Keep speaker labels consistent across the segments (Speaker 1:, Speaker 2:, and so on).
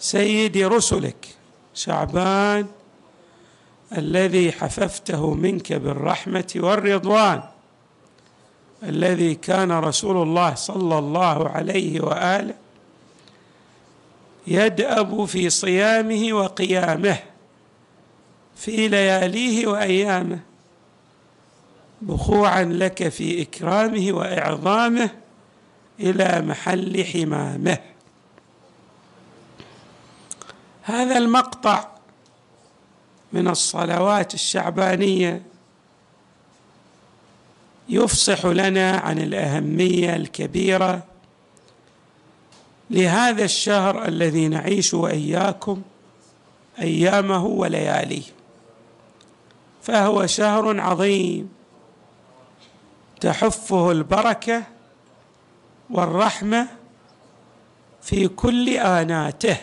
Speaker 1: سيد رسلك شعبان الذي حففته منك بالرحمة والرضوان الذي كان رسول الله صلى الله عليه وآله يدأب في صيامه وقيامه في لياليه وأيامه بخوعا لك في إكرامه وإعظامه إلى محل حمامه. هذا المقطع من الصلوات الشعبانية يفصح لنا عن الأهمية الكبيرة لهذا الشهر الذي نعيش وإياكم أيامه ولياليه. فهو شهر عظيم تحفه البركة والرحمة في كل آناته.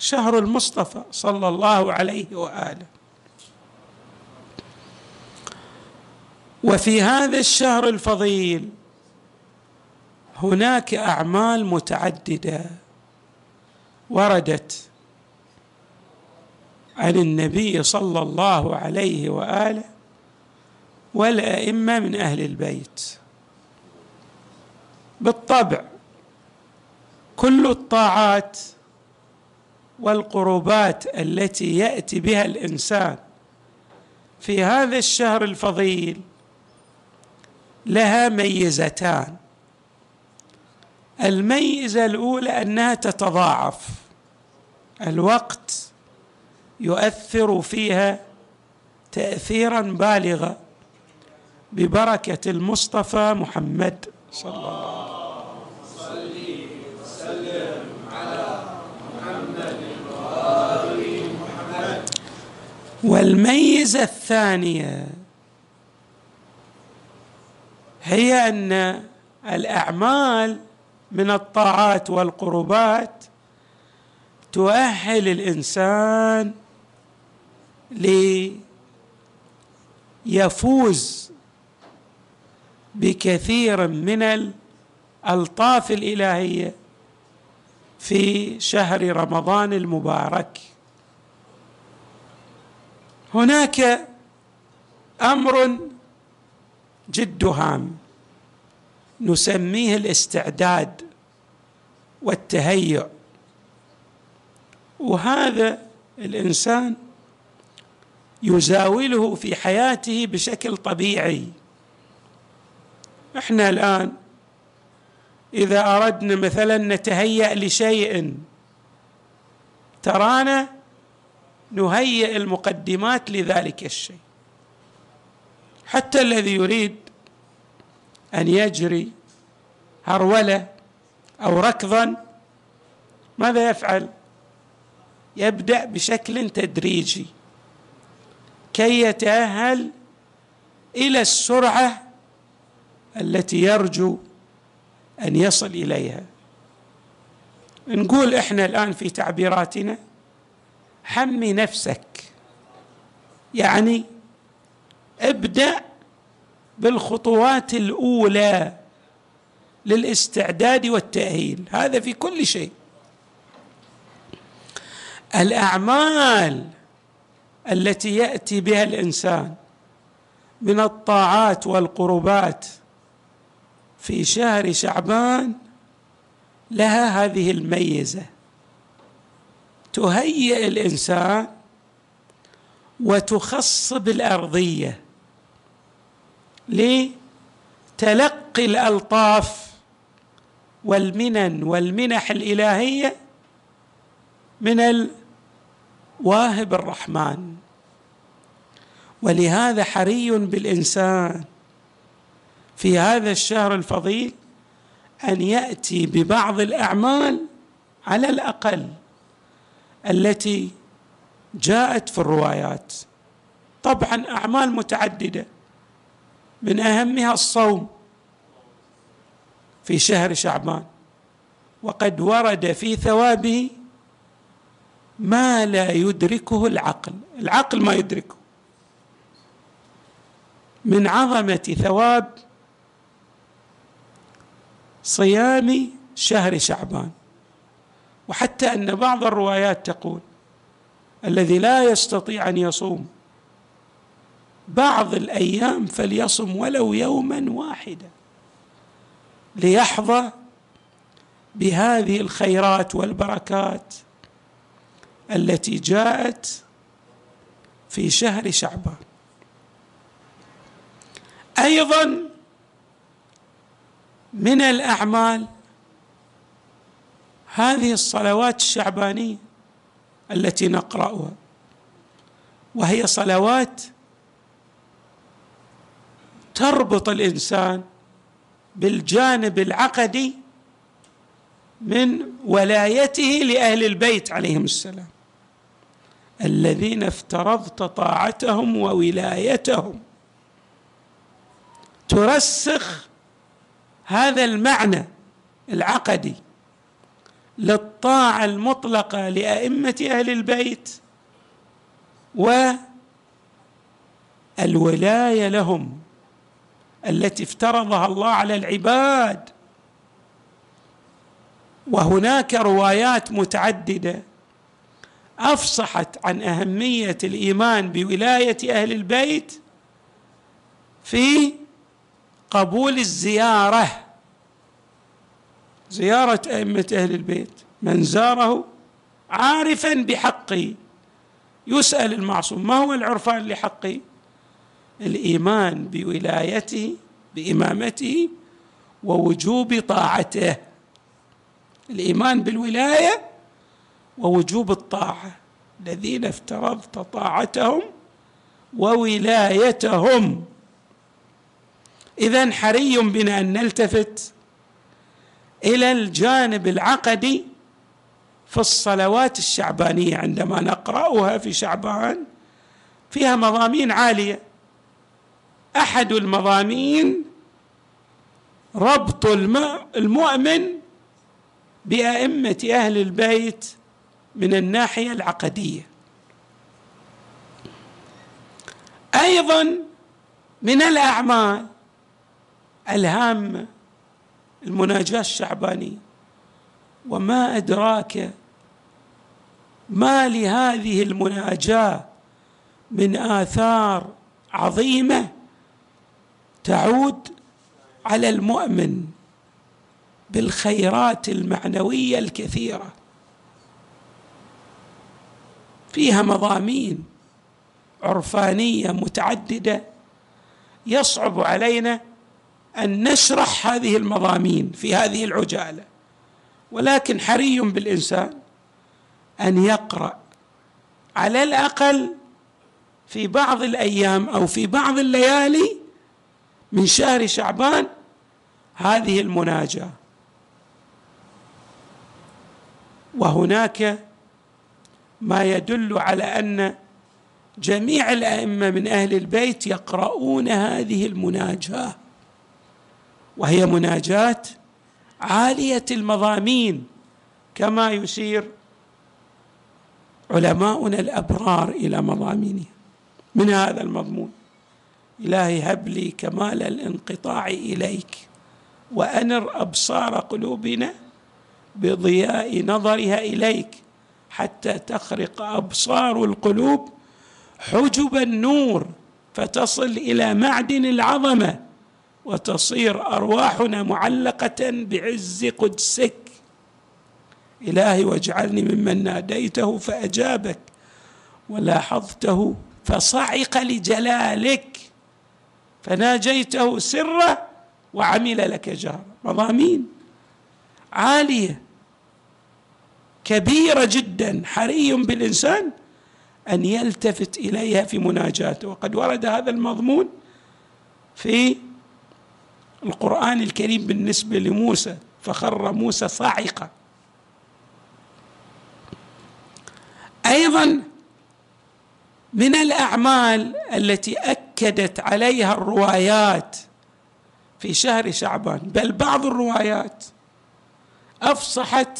Speaker 1: شهر المصطفى صلى الله عليه وآله. وفي هذا الشهر الفضيل هناك أعمال متعددة وردت عن النبي صلى الله عليه وآله والأئمة من أهل البيت. بالطبع كل الطاعات والقربات التي يأتي بها الإنسان في هذا الشهر الفضيل لها ميزتان. الميزة الأولى أنها تتضاعف. الوقت يؤثر فيها تاثيرا بالغا ببركة المصطفى محمد صلى الله عليه وسلم. والميزة الثانية هي أن الأعمال من الطاعات والقربات تؤهل الإنسان ليفوز بكثير من الألطاف الإلهية في شهر رمضان المبارك. هناك أمر جد هام. نسميه الاستعداد والتهيؤ وهذا الإنسان يزاوله في حياته بشكل طبيعي. إحنا الآن إذا أردنا مثلا نتهيأ لشيء ترانا نهيئ المقدمات لذلك الشيء. حتى الذي يريد أن يجري هرولة أو ركضا ماذا يفعل؟ يبدأ بشكل تدريجي. كي يتأهل إلى السرعة التي يرجو أن يصل إليها. نقول إحنا الآن في تعبيراتنا حمي نفسك. يعني ابدأ بالخطوات الأولى للاستعداد والتأهيل. هذا في كل شيء. الأعمال التي يأتي بها الإنسان من الطاعات والقربات في شهر شعبان لها هذه الميزة. تهيئ الإنسان وتخصب الأرضية لتلقي الألطاف والمنن والمنح الإلهية من الواهب الرحمن. ولهذا حري بالإنسان في هذا الشهر الفضيل أن يأتي ببعض الأعمال على الأقل. التي جاءت في الروايات. طبعا أعمال متعددة من أهمها الصوم في شهر شعبان. وقد ورد في ثوابه ما لا يدركه العقل. العقل ما يدركه. من عظمة ثواب صيام شهر شعبان. وحتى أن بعض الروايات تقول الذي لا يستطيع أن يصوم بعض الأيام فليصم ولو يوما واحدا ليحظى بهذه الخيرات والبركات التي جاءت في شهر شعبان. أيضا من الأعمال هذه الصلوات الشعبانية التي نقرأها وهي صلوات تربط الإنسان بالجانب العقدي من ولايته لأهل البيت عليهم السلام. الذين افترضت طاعتهم وولايتهم. ترسخ هذا المعنى العقدي. للطاعة المطلقة لأئمة أهل البيت والولاية لهم التي افترضها الله على العباد. وهناك روايات متعددة أفصحت عن أهمية الإيمان بولاية أهل البيت في قبول الزيارة زيارة أئمة أهل البيت. من زاره عارفا بحقه يسأل المعصوم ما هو العرفان لحقه الإيمان بولايته بإمامته ووجوب طاعته. الإيمان بالولاية ووجوب الطاعة. الذين افترضت طاعتهم وولايتهم. اذا حري بنا أن نلتفت إلى الجانب العقدي في الصلوات الشعبانية عندما نقرأها في شعبان فيها مضامين عالية. أحد المضامين ربط المؤمن بأئمة أهل البيت من الناحية العقدية. أيضا من الأعمال الهامة المناجاة الشعبانية. وما أدراك ما لهذه المناجاة من آثار عظيمة تعود على المؤمن بالخيرات المعنوية الكثيرة. فيها مضامين عرفانية متعددة يصعب علينا أن نشرح هذه المضامين في هذه العجالة. ولكن حري بالإنسان أن يقرأ على الأقل في بعض الأيام أو في بعض الليالي من شهر شعبان هذه المناجاة. وهناك ما يدل على أن جميع الأئمة من أهل البيت يقرؤون هذه المناجاة. وهي مناجاة عالية المضامين كما يشير علماؤنا الأبرار إلى مضامينها. من هذا المضمون؟ إلهي هب لي كمال الانقطاع إليك وأنر أبصار قلوبنا بضياء نظرها إليك حتى تخرق أبصار القلوب حجب النور فتصل إلى معدن العظمة وتصير أرواحنا معلقة بعز قدسك. إلهي واجعلني ممن ناديته فأجابك ولاحظته فصعق لجلالك. فناجيته سرا وعمل لك جهرا. مضامين عالية كبيرة جدا حري بالإنسان أن يلتفت إليها في مناجاته. وقد ورد هذا المضمون في القرآن الكريم بالنسبة لموسى فخر موسى صاعقا أيضا من الأعمال التي أكدت عليها الروايات في شهر شعبان بل بعض الروايات أفصحت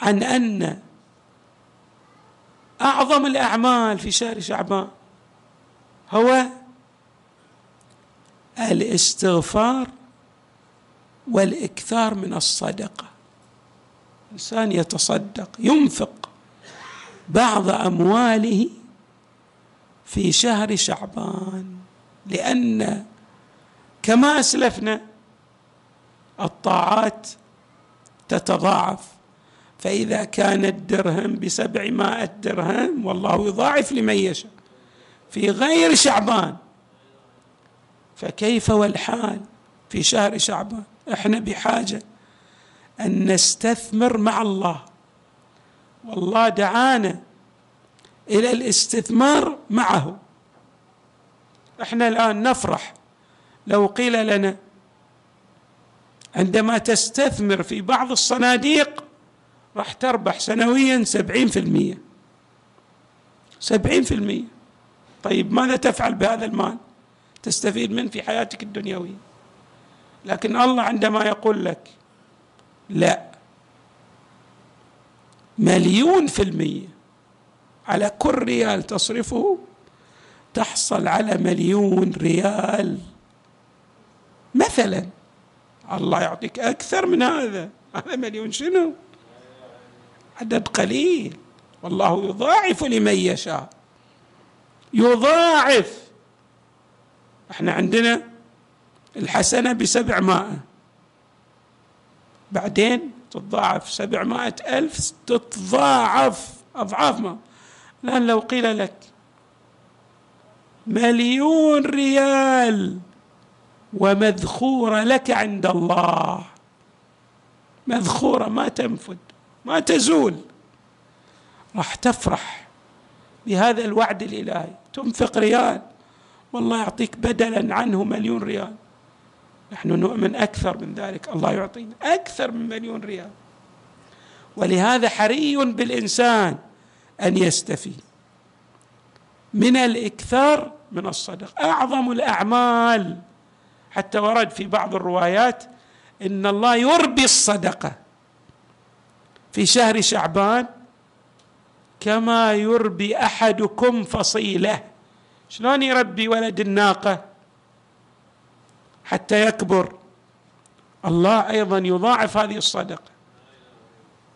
Speaker 1: عن أن أعظم الأعمال في شهر شعبان هو الاستغفار والإكثار من الصدقة. انسان يتصدق ينفق بعض أمواله في شهر شعبان لأن كما أسلفنا الطاعات تتضاعف. فإذا كان الدرهم بسبعمائة درهم والله يضاعف لمن يشاء. في غير شعبان فكيف والحال في شهر شعبان؟ إحنا بحاجة أن نستثمر مع الله. والله دعانا إلى الاستثمار معه. إحنا الآن نفرح لو قيل لنا عندما تستثمر في بعض الصناديق راح تربح سنويا سبعين في المية. سبعين في المية. طيب ماذا تفعل بهذا المال؟ تستفيد منه في حياتك الدنيوية. لكن الله عندما يقول لك لا مليون في المية على كل ريال تصرفه تحصل على مليون ريال. مثلا الله يعطيك أكثر من هذا. هذا مليون شنو؟ عدد قليل. والله يضاعف لمن يشاء. يضاعف. إحنا عندنا الحسنة بسبعمائة بعدين تتضاعف سبعمائة ألف تتضاعف أضعاف ما. الآن لو قيل لك مليون ريال ومذخورة لك عند الله. مذخورة ما تنفد ما تزول. راح تفرح بهذا الوعد الإلهي. تنفق ريال. والله يعطيك بدلا عنه مليون ريال. نحن نؤمن أكثر من ذلك. الله يعطينا أكثر من مليون ريال. ولهذا حري بالإنسان أن يستفيد من الإكثار من الصدق. أعظم الأعمال. حتى ورد في بعض الروايات إن الله يربي الصدقة. في شهر شعبان كما يربي أحدكم فصيلة. شلون يربي ولد الناقة؟ حتى يكبر. الله أيضا يضاعف هذه الصدقة.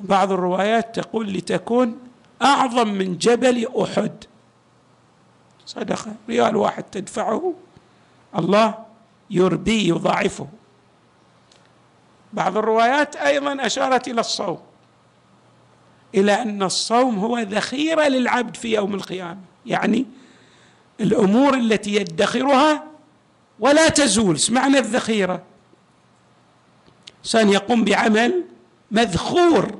Speaker 1: بعض الروايات تقول لتكون أعظم من جبل أحد. صدقة ريال واحد تدفعه الله يربي يضاعفه. بعض الروايات أيضا أشارت إلى الصوم إلى أن الصوم هو ذخيرة للعبد في يوم القيامة. يعني الأمور التي يدخرها ولا تزول. معنى الذخيرة. إنسان يقوم بعمل مذخور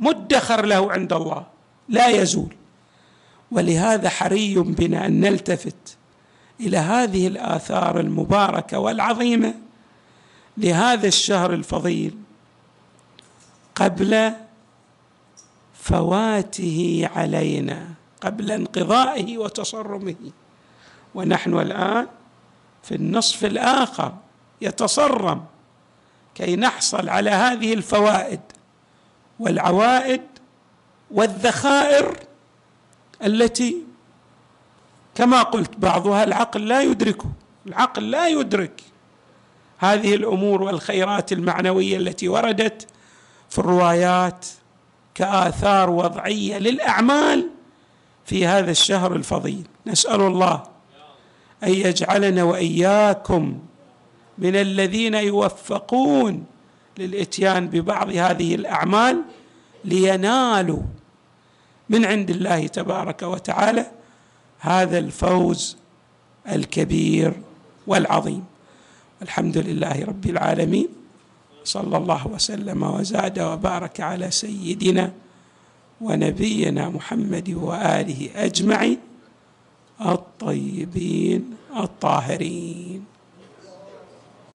Speaker 1: مدخر له عند الله لا يزول. ولهذا حري بنا أن نلتفت إلى هذه الآثار المباركة والعظيمة لهذا الشهر الفضيل قبل فواته علينا. قبل انقضائه وتصرمه. ونحن الآن في النصف الآخر يتصرم كي نحصل على هذه الفوائد والعوائد والذخائر التي كما قلت بعضها العقل لا يدركه العقل لا يدرك هذه الأمور والخيرات المعنوية التي وردت في الروايات كآثار وضعية للأعمال في هذا الشهر الفضيل. نسأل الله أن يجعلنا وإياكم من الذين يوفقون للإتيان ببعض هذه الأعمال لينالوا من عند الله تبارك وتعالى هذا الفوز الكبير والعظيم. الحمد لله رب العالمين. صلى الله وسلم وزاد وبارك على سيدنا ونبينا محمد وآله أجمعين الطيبين الطاهرين.